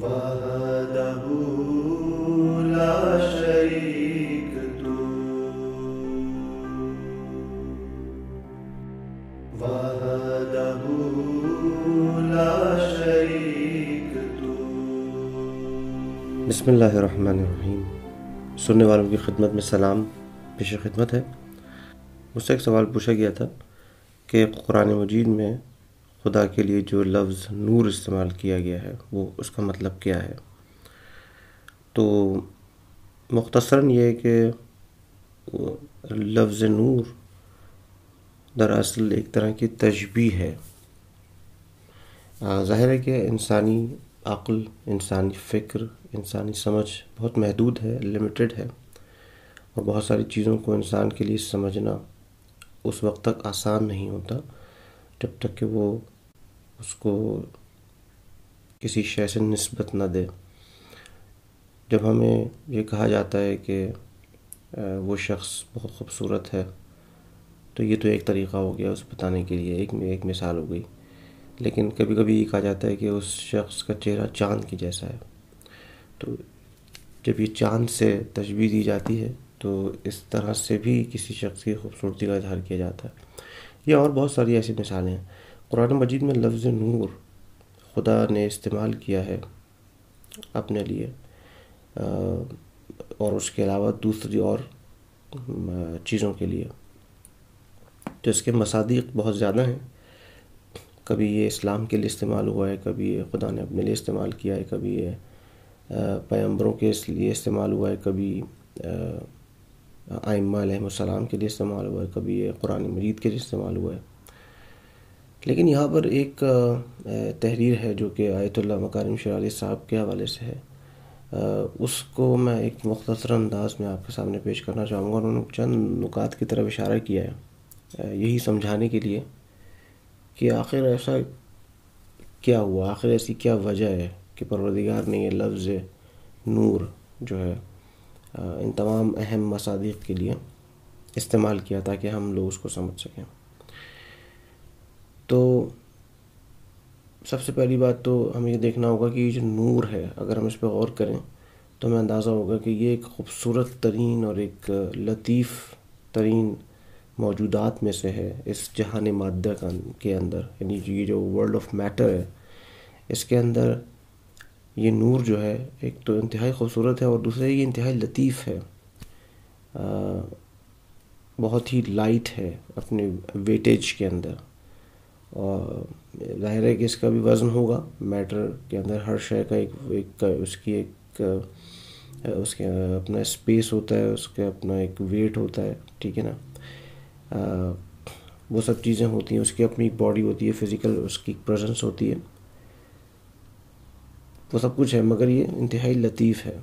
بسم اللہ الرحمن الرحیم۔ سننے والوں کی خدمت میں سلام۔ پیش خدمت ہے۔ مجھ سے ایک سوال پوچھا گیا تھا کہ قرآن مجید میں خدا کے لیے جو لفظ نور استعمال کیا گیا ہے، وہ اس کا مطلب کیا ہے؟ تو مختصراً یہ کہ لفظ نور دراصل ایک طرح کی تجبی ہے۔ ظاہر ہے کہ انسانی عقل، انسانی فکر، انسانی سمجھ بہت محدود ہے لمیٹڈ ہے، اور بہت ساری چیزوں کو انسان کے لیے سمجھنا اس وقت تک آسان نہیں ہوتا، جب تک کہ وہ اس کو کسی شے سے نسبت نہ دے۔ جب ہمیں یہ کہا جاتا ہے کہ وہ شخص بہت خوبصورت ہے، تو یہ تو ایک طریقہ ہو گیا اس بتانے کے لیے، ایک ایک مثال ہو گئی۔ لیکن کبھی کبھی یہ کہا جاتا ہے کہ اس شخص کا چہرہ چاند کی جیسا ہے۔ تو جب یہ چاند سے تجویز دی جاتی ہے، تو اس طرح سے بھی کسی شخص کی خوبصورتی کا اظہار کیا جاتا ہے۔ یا اور بہت ساری ایسی مثالیں ہیں۔ قرآن مجید میں لفظ نور خدا نے استعمال کیا ہے اپنے لیے اور اس کے علاوہ دوسری اور چیزوں کے لیے۔ تو اس کے مصادیق بہت زیادہ ہیں۔ کبھی یہ اسلام کے لیے استعمال ہوا ہے، کبھی یہ خدا نے اپنے لیے استعمال کیا ہے، کبھی یہ پیمبروں کے لیے استعمال ہوا ہے، کبھی آئمہ علیہ السلام کے لیے استعمال ہوا ہے، کبھی یہ قرآن مجید کے لیے استعمال ہوا ہے۔ لیکن یہاں پر ایک تحریر ہے جو کہ آیت اللہ مکارم شیر صاحب کے حوالے سے ہے۔ اس کو میں ایک مختصر انداز میں آپ کے سامنے پیش کرنا چاہوں گا انہوں نے چند نکات کی طرف اشارہ کیا ہے۔ یہی سمجھانے کے لیے کہ آخر ایسا کیا ہوا، آخر ایسی کیا وجہ ہے کہ پروردگار نے یہ لفظ نور جو ہے ان تمام اہم مصادیق کے لیے استعمال کیا تاکہ ہم لوگ اس کو سمجھ سکیں۔ تو سب سے پہلی بات تو ہمیں یہ دیکھنا ہوگا کہ یہ جو نور ہے، اگر ہم اس پہ غور کریں تو ہمیں اندازہ ہوگا کہ یہ ایک خوبصورت ترین اور ایک لطیف ترین موجودات میں سے ہے اس جہان مادہ کے اندر۔ یعنی یہ جو ورلڈ آف میٹر ہے، اس کے اندر یہ نور جو ہے ایک تو انتہائی خوبصورت ہے اور دوسرے یہ انتہائی لطیف ہے۔ بہت ہی لائٹ ہے اپنے ویٹیج کے اندر۔ ظاہر ہے کہ اس کا بھی وزن ہوگا۔ میٹر کے اندر ہر شے کا ایک ایک اس کی ایک، اس کے اپنا اسپیس ہوتا ہے، اس کا اپنا ایک ویٹ ہوتا ہے، ٹھیک ہے نا؟ وہ سب چیزیں ہوتی ہیں، اس کی اپنی باڈی ہوتی ہے فزیکل اس کی پریزنس ہوتی ہے۔ وہ سب کچھ ہے، مگر یہ انتہائی لطیف ہے۔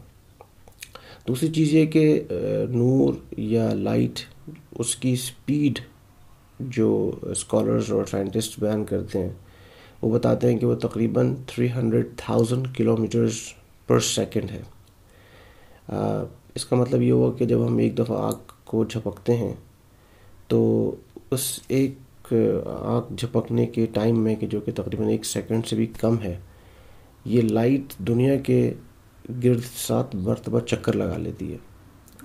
دوسری چیز یہ کہ نور یا لائٹ اس کی سپیڈ جو اسکالرز اور سائنٹسٹ بیان کرتے ہیں، وہ بتاتے ہیں کہ وہ تقریباً three hundred thousand kilometers per second ہے اس کا مطلب یہ ہوا کہ جب ہم ایک دفعہ آگ کو جھپکتے ہیں، تو اس ایک آنکھ جھپکنے کے ٹائم میں کہ جو کہ تقریباً ایک سیکنڈ سے بھی کم ہے، یہ لائٹ دنیا کے گرد سات مرتبہ چکر لگا لیتی ہے۔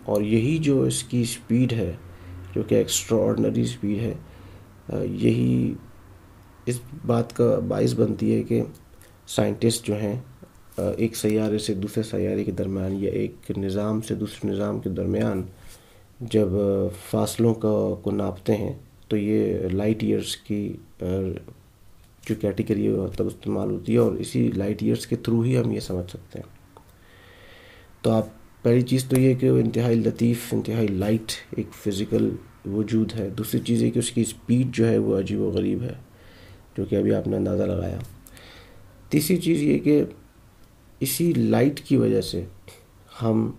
اور یہی جو اس کی سپیڈ ہے جو کہ ایکسٹرا آرڈنری سپیڈ ہے یہی اس بات کا باعث بنتی ہے کہ سائنٹسٹ جو ہیں ایک سیارے سے دوسرے سیارے کے درمیان یا ایک نظام سے دوسرے نظام کے درمیان جب فاصلوں کا، کو ناپتے ہیں، تو یہ لائٹ ایئرس کی جو کیٹیگری ہے تب مطلب استعمال ہوتی ہے اور اسی لائٹ ایئرس کے تھرو ہی ہم یہ سمجھ سکتے ہیں۔ تو آپ پہلی چیز تو یہ کہ وہ انتہائی لطیف، انتہائی لائٹ ایک فزیکل وجود ہے۔ دوسری چیز یہ کہ اس کی اسپیڈ جو ہے وہ عجیب و غریب ہے، جو کہ ابھی آپ نے اندازہ لگایا۔ تیسری چیز یہ کہ اسی لائٹ کی وجہ سے ہم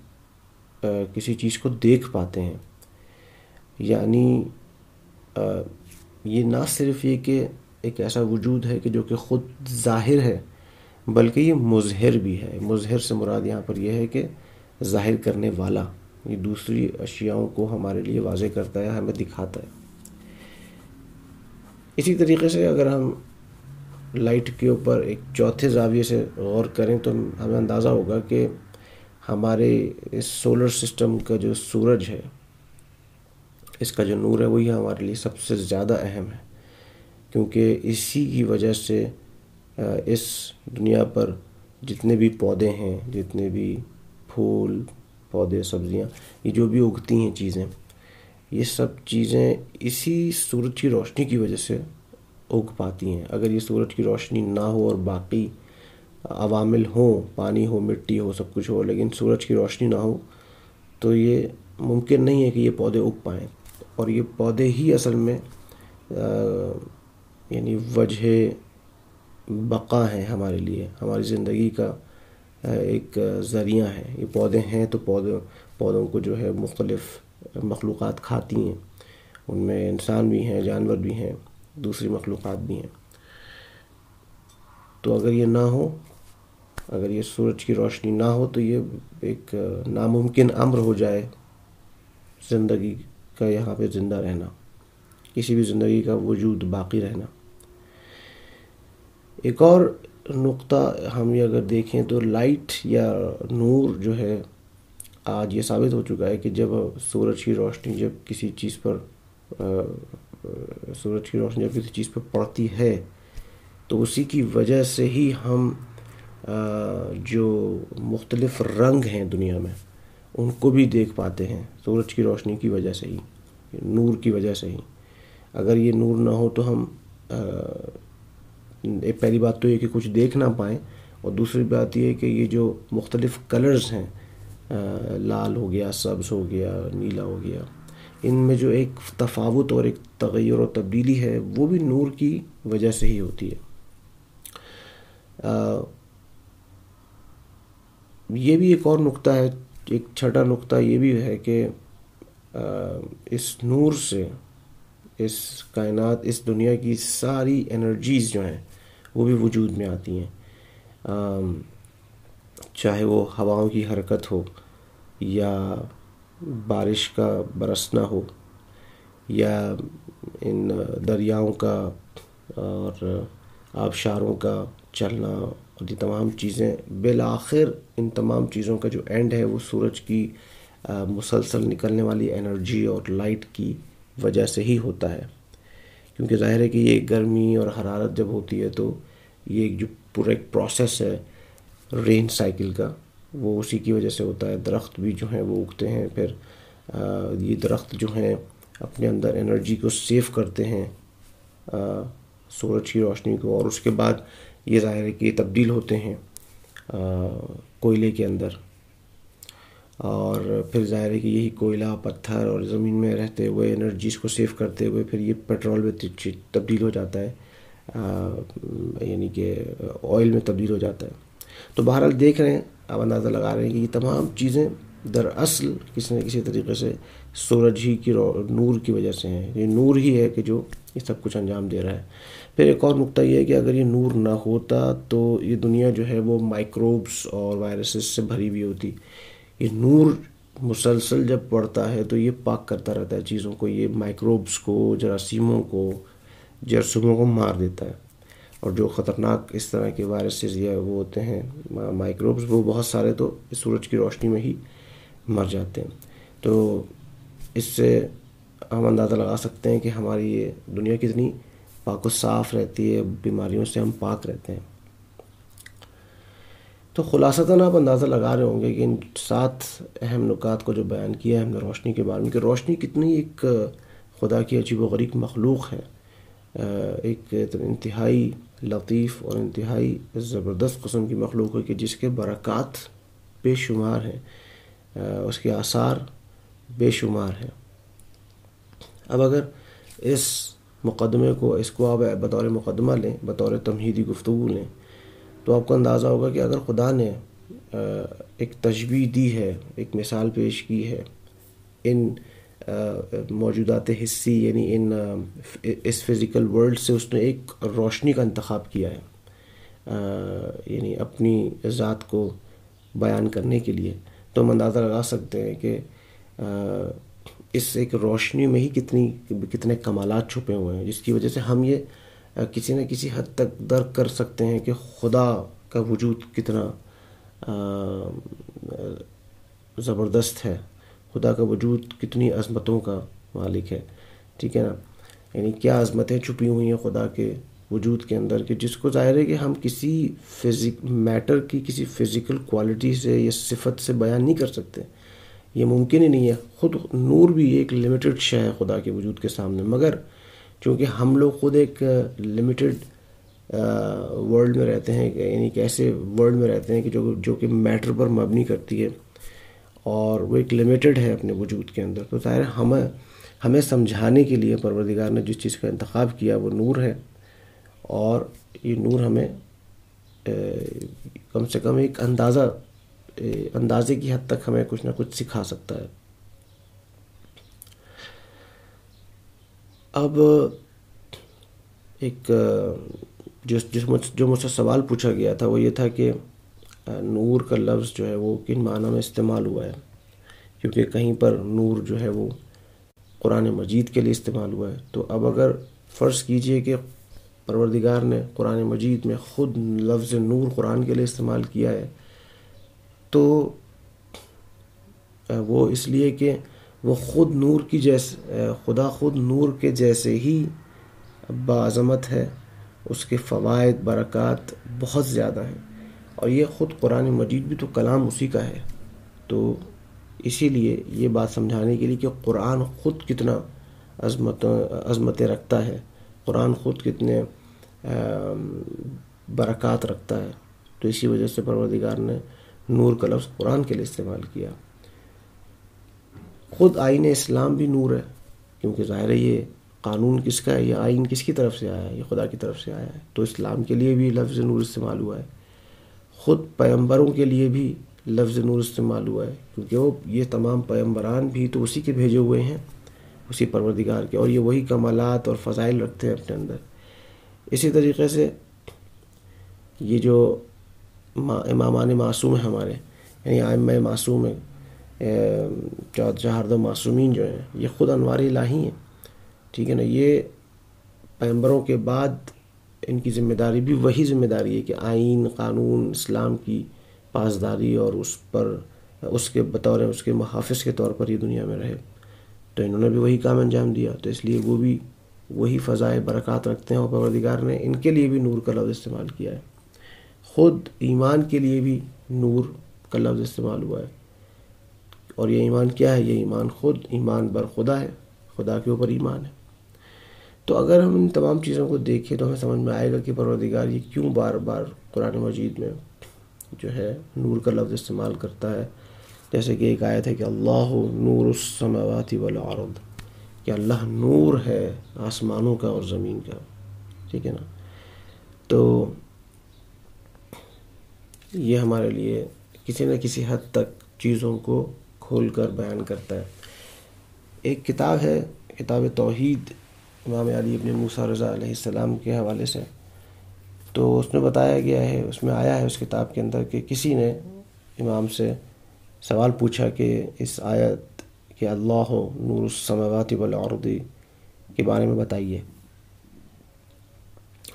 کسی چیز کو دیکھ پاتے ہیں۔ یعنی یہ نہ صرف یہ کہ ایک ایسا وجود ہے کہ جو کہ خود ظاہر ہے، بلکہ یہ مظہر بھی ہے۔ مظہر سے مراد یہاں پر یہ ہے کہ ظاہر کرنے والا، یہ دوسری اشیاؤں کو ہمارے لیے واضح کرتا ہے، ہمیں دکھاتا ہے۔ اسی طریقے سے اگر ہم لائٹ کے اوپر ایک چوتھے زاویے سے غور کریں تو ہمیں اندازہ ہوگا کہ ہمارے اس سولر سسٹم کا جو سورج ہے، اس کا جو نور ہے، وہی ہمارے لیے سب سے زیادہ اہم ہے۔ کیونکہ اسی کی وجہ سے اس دنیا پر جتنے بھی پودے ہیں، جتنے بھی پھول، پودے، سبزیاں، یہ جو بھی اگتی ہیں چیزیں، یہ سب چیزیں اسی سورج کی روشنی کی وجہ سے اگ پاتی ہیں۔ اگر یہ سورج کی روشنی نہ ہو اور باقی عوامل ہوں، پانی ہو، مٹی ہو، سب کچھ ہو، لیکن سورج کی روشنی نہ ہو، تو یہ ممکن نہیں ہے کہ یہ پودے اگ پائیں۔ اور یہ پودے ہی اصل میں یعنی وجہ بقا ہیں ہمارے لیے، ہماری زندگی کا ایک ذریعہ ہے یہ پودے ہیں تو پودوں پودوں کو جو ہے مختلف مخلوقات کھاتی ہیں۔ ان میں انسان بھی ہیں، جانور بھی ہیں، دوسری مخلوقات بھی ہیں۔ تو اگر یہ نہ ہو، اگر یہ سورج کی روشنی نہ ہو تو یہ ایک ناممکن امر ہو جائے زندگی کا یہاں پہ زندہ رہنا۔ کسی بھی زندگی کا وجود باقی رہنا۔ ایک اور نقطہ ہم یہ اگر دیکھیں تو لائٹ یا نور جو ہے، آج یہ ثابت ہو چکا ہے کہ جب سورج کی روشنی جب کسی چیز پر سورج کی روشنی جب کسی چیز پر پڑتی ہے، تو اسی کی وجہ سے ہی ہم جو مختلف رنگ ہیں دنیا میں، ان کو بھی دیکھ پاتے ہیں سورج کی روشنی کی وجہ سے ہی، نور کی وجہ سے ہی۔ اگر یہ نور نہ ہو تو ہم ایک پہلی بات تو یہ کہ کچھ دیکھ نہ پائیں اور دوسری بات یہ ہے کہ یہ جو مختلف کلرز ہیں لال ہو گیا، سبز ہو گیا، نیلا ہو گیا، ان میں جو ایک تفاوت اور ایک تغیر و تبدیلی ہے، وہ بھی نور کی وجہ سے ہی ہوتی ہے۔ یہ بھی ایک اور نقطہ ہے، ایک چھٹا نقطہ یہ بھی ہے کہ اس نور سے، اس کائنات، اس دنیا کی ساری انرجیز جو ہیں وہ بھی وجود میں آتی ہیں۔ چاہے وہ ہواؤں کی حرکت ہو یا بارش کا برسنا ہو یا ان دریاؤں کا اور آبشاروں کا چلنا اور یہ تمام چیزیں، بالآخر ان تمام چیزوں کا جو اینڈ ہے وہ سورج کی مسلسل نکلنے والی انرجی اور لائٹ کی وجہ سے ہی ہوتا ہے۔ کیونکہ ظاہر ہے کہ یہ گرمی اور حرارت جب ہوتی ہے تو یہ ایک جو پورا ایک پروسیس ہے رین سائیکل کا، وہ اسی کی وجہ سے ہوتا ہے۔ درخت بھی جو ہیں وہ اگتے ہیں، پھر یہ درخت جو ہیں اپنے اندر انرجی کو سیو کرتے ہیں سورج کی روشنی کو۔ اور اس کے بعد یہ ظاہر ہے کہ یہ تبدیل ہوتے ہیں کوئلے کے اندر۔ اور پھر ظاہر ہے کہ یہی کوئلہ، پتھر اور زمین میں رہتے ہوئے انرجیز کو سیو کرتے ہوئے پھر یہ پیٹرول میں تبدیل ہو جاتا ہے یعنی کہ آئل میں تبدیل ہو جاتا ہے۔ تو بہرحال دیکھ رہے ہیں، اب اندازہ لگا رہے ہیں کہ یہ تمام چیزیں دراصل کسی نہ کسی طریقے سے سورج ہی کی نور کی وجہ سے ہیں۔ یہ نور ہی ہے کہ جو یہ سب کچھ انجام دے رہا ہے۔ پھر ایک اور نقطہ یہ ہے کہ اگر یہ نور نہ ہوتا تو یہ دنیا جو ہے وہ مائکروبس اور وائرسز سے بھری ہوئی ہوتی۔ یہ نور مسلسل جب پڑتا ہے تو یہ پاک کرتا رہتا ہے چیزوں کو، یہ مائکروبس کو، جراثیموں کو جرسموں کو مار دیتا ہے۔ اور جو خطرناک اس طرح کے وائرسز یا وہ ہوتے ہیں مائکروبس وہ بہت سارے تو سورج کی روشنی میں ہی مر جاتے ہیں۔ تو اس سے ہم اندازہ لگا سکتے ہیں کہ ہماری یہ دنیا کتنی پاک و صاف رہتی ہے، بیماریوں سے ہم پاک رہتے ہیں۔ تو خلاصتاً آپ اندازہ لگا رہے ہوں گے کہ ان سات اہم نکات کو جو بیان کیا ہے ہم نے روشنی کے بارے میں، کہ روشنی کتنی ایک، خدا کی عجیب و غریب مخلوق ہے۔ ایک انتہائی لطیف اور انتہائی زبردست قسم کی مخلوق ہے کہ جس کے برکات بے شمار ہیں۔ اس کے آثار بے شمار ہیں۔ اب اگر اس مقدمے کو، اس کو آپ بطور مقدمہ لیں، بطور تمہیدی گفتگو لیں تو آپ کو اندازہ ہوگا کہ اگر خدا نے ایک تجبی دی ہے، ایک مثال پیش کی ہے ان موجودات حصی یعنی ان اس فزیکل ورلڈ سے اس نے ایک روشنی کا انتخاب کیا ہے یعنی اپنی ذات کو بیان کرنے کے لیے۔ تو ہم اندازہ لگا سکتے ہیں کہ اس ایک روشنی میں ہی کتنی، کتنے کمالات چھپے ہوئے ہیں، جس کی وجہ سے ہم یہ کسی نہ کسی حد تک درک کر سکتے ہیں کہ خدا کا وجود کتنا زبردست ہے۔ خدا کا وجود کتنی عظمتوں کا مالک ہے۔ ٹھیک ہے نا؟ یعنی کیا عظمتیں چھپی ہوئی ہیں خدا کے وجود کے اندر کہ جس کو ظاہر ہے کہ ہم کسی فزک میٹر کی کسی فزیکل کوالٹی سے یا صفت سے بیان نہیں کر سکتے۔ یہ ممکن ہی نہیں ہے۔ خود نور بھی ایک لمیٹڈ شے ہے خدا کے وجود کے سامنے۔ مگر چونکہ ہم لوگ خود ایک لمیٹڈ ورلڈ میں رہتے ہیں یعنی کہ ایسے ورلڈ میں رہتے ہیں کہ جو جو کہ میٹر پر مبنی کرتی ہے، اور وہ ایک لمیٹڈ ہے اپنے وجود کے اندر۔ تو ظاہر ہمیں ہمیں سمجھانے کے لیے پروردگار نے جس چیز کا انتخاب کیا، وہ نور ہے۔ اور یہ نور ہمیں کم سے کم ایک اندازہ اندازے کی حد تک ہمیں کچھ نہ کچھ سکھا سکتا ہے۔ اب ایک، جس جس جو مجھ سے سوال پوچھا گیا تھا، وہ یہ تھا کہ نور کا لفظ جو ہے وہ کن معنی میں استعمال ہوا ہے؟ کیونکہ کہیں پر نور جو ہے وہ قرآن مجید کے لیے استعمال ہوا ہے۔ تو اب اگر فرض کیجیے کہ پروردگار نے قرآن مجید میں خود لفظ نور قرآن کے لیے استعمال کیا ہے، تو وہ اس لیے کہ وہ خود نور کی جیسے خدا خود نور کے جیسے ہی بعظمت ہے، اس کے فوائد، برکات بہت زیادہ ہیں۔ اور یہ خود قرآن مجید بھی تو کلام اسی کا ہے۔ تو اسی لیے یہ بات سمجھانے کے لیے کہ قرآن خود کتنا عظمت، عظمتیں رکھتا ہے۔ قرآن خود کتنے برکات رکھتا ہے۔ تو اسی وجہ سے پروردگار نے نور کا لفظ قرآن کے لیے استعمال کیا۔ خود آئین اسلام بھی نور ہے، کیونکہ ظاہر ہے یہ قانون کس کا ہے، یہ آئین کس کی طرف سے آیا ہے، یہ خدا کی طرف سے آیا ہے۔ تو اسلام کے لیے بھی لفظ نور استعمال ہوا ہے۔ خود پیمبروں کے لیے بھی لفظ نور استعمال ہوا ہے، کیونکہ وہ یہ تمام پیمبران بھی تو اسی کے بھیجے ہوئے ہیں، اسی پروردگار کے، اور یہ وہی کمالات اور فضائل رکھتے ہیں اپنے اندر۔ اسی طریقے سے یہ جو امامان معصوم ہیں ہمارے یعنی آئمہ معصوم ہیں چہاردہ معصومین جو ہیں، یہ خود انوار الہی ہیں۔ ٹھیک ہے نا؟ یہ پیمبروں کے بعد ان کی ذمہ داری بھی وہی ذمہ داری ہے کہ آئین، قانون، اسلام کی پاسداری اور اس پر، اس کے بطور، اس کے محافظ کے طور پر یہ دنیا میں رہے۔ تو انہوں نے بھی وہی کام انجام دیا۔ تو اس لیے وہ بھی وہی فضائے برکات رکھتے ہیں اور پروردگار نے ان کے لیے بھی نور کا لفظ استعمال کیا ہے۔ خود ایمان کے لیے بھی نور کا لفظ استعمال ہوا ہے۔ اور یہ ایمان کیا ہے؟ یہ ایمان خود، ایمان بر خدا ہے، خدا کے اوپر ایمان ہے۔ تو اگر ہم ان تمام چیزوں کو دیکھیں تو ہمیں سمجھ میں آئے گا کہ پروردگار یہ کیوں بار بار قرآن مجید میں جو ہے نور کا لفظ استعمال کرتا ہے۔ جیسے کہ ایک آیت ہے کہ اللہ نور السماوات والارض، کہ اللہ نور ہے آسمانوں کا اور زمین کا۔ ٹھیک ہے نا؟ تو یہ ہمارے لیے کسی نہ کسی حد تک چیزوں کو کھول کر بیان کرتا ہے۔ ایک کتاب ہے، کتاب توحید، امام علی ابن موسیٰ رضا علیہ السلام کے حوالے سے۔ تو اس میں بتایا گیا ہے، اس میں آیا ہے اس کتاب کے اندر کہ کسی نے امام سے سوال پوچھا کہ اس آیت کہ اللہ نور السماوات والارض کے بارے میں بتائیے۔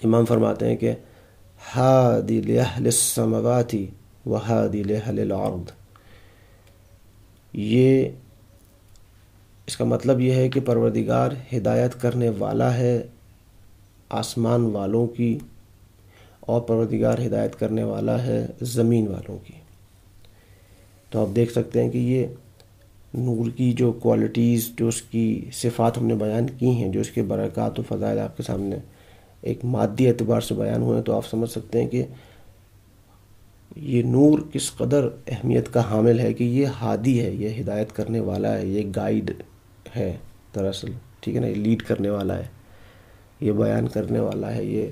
امام فرماتے ہیں کہ، ہادی لہل السماوات و ہادی لہل الارض یہ اس کا مطلب یہ ہے کہ پروردگار ہدایت کرنے والا ہے آسمان والوں کی اور پروردگار ہدایت کرنے والا ہے زمین والوں کی۔ تو آپ دیکھ سکتے ہیں کہ یہ نور کی جو کوالٹیز جو اس کی صفات ہم نے بیان کی ہیں، جو اس کے برکات و فضائل آپ کے سامنے ایک مادی اعتبار سے بیان ہوئے ہیں، تو آپ سمجھ سکتے ہیں کہ یہ نور کس قدر اہمیت کا حامل ہے کہ یہ ہادی ہے، یہ ہدایت کرنے والا ہے، یہ گائیڈ ہے دراصل، ٹھیک ہے نا؟ یہ لیڈ کرنے والا ہے، یہ بیان کرنے والا ہے، یہ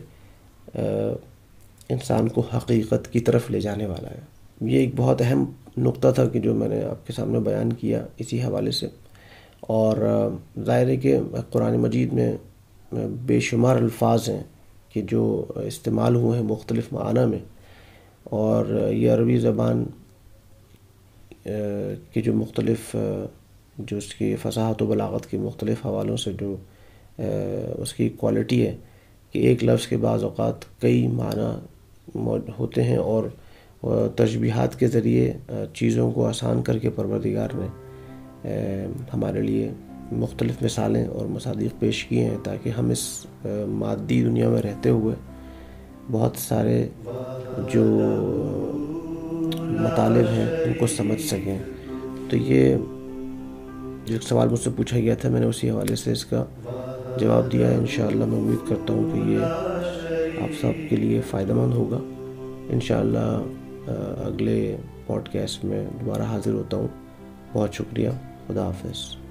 انسان کو حقیقت کی طرف لے جانے والا ہے۔ یہ ایک بہت اہم نقطہ تھا کہ جو میں نے آپ کے سامنے بیان کیا اسی حوالے سے۔ اور ظاہر ہے کہ قرآن مجید میں بے شمار الفاظ ہیں کہ جو استعمال ہوئے ہیں مختلف معنی میں۔ اور یہ عربی زبان کے جو مختلف جو اس کی فصاحت و بلاغت کی مختلف حوالوں سے جو اس کی کوالٹی ہے، کہ ایک لفظ کے بعض اوقات کئی معنی ہوتے ہیں اور تشبیہات کے ذریعے چیزوں کو آسان کر کے پروردگار نے ہمارے لیے مختلف مثالیں اور مصادیق پیش کیے ہیں تاکہ ہم اس مادی دنیا میں رہتے ہوئے بہت سارے جو مطالب ہیں، ان کو سمجھ سکیں۔ تو یہ جو سوال مجھ سے پوچھا گیا تھا، میں نے اسی حوالے سے اس کا جواب دیا۔ ہے انشاءاللہ میں امید کرتا ہوں کہ یہ آپ سب کے لیے فائدہ مند ہوگا۔ انشاءاللہ اگلے پوڈ کاسٹ میں دوبارہ حاضر ہوتا ہوں۔ بہت شکریہ۔ خدا حافظ۔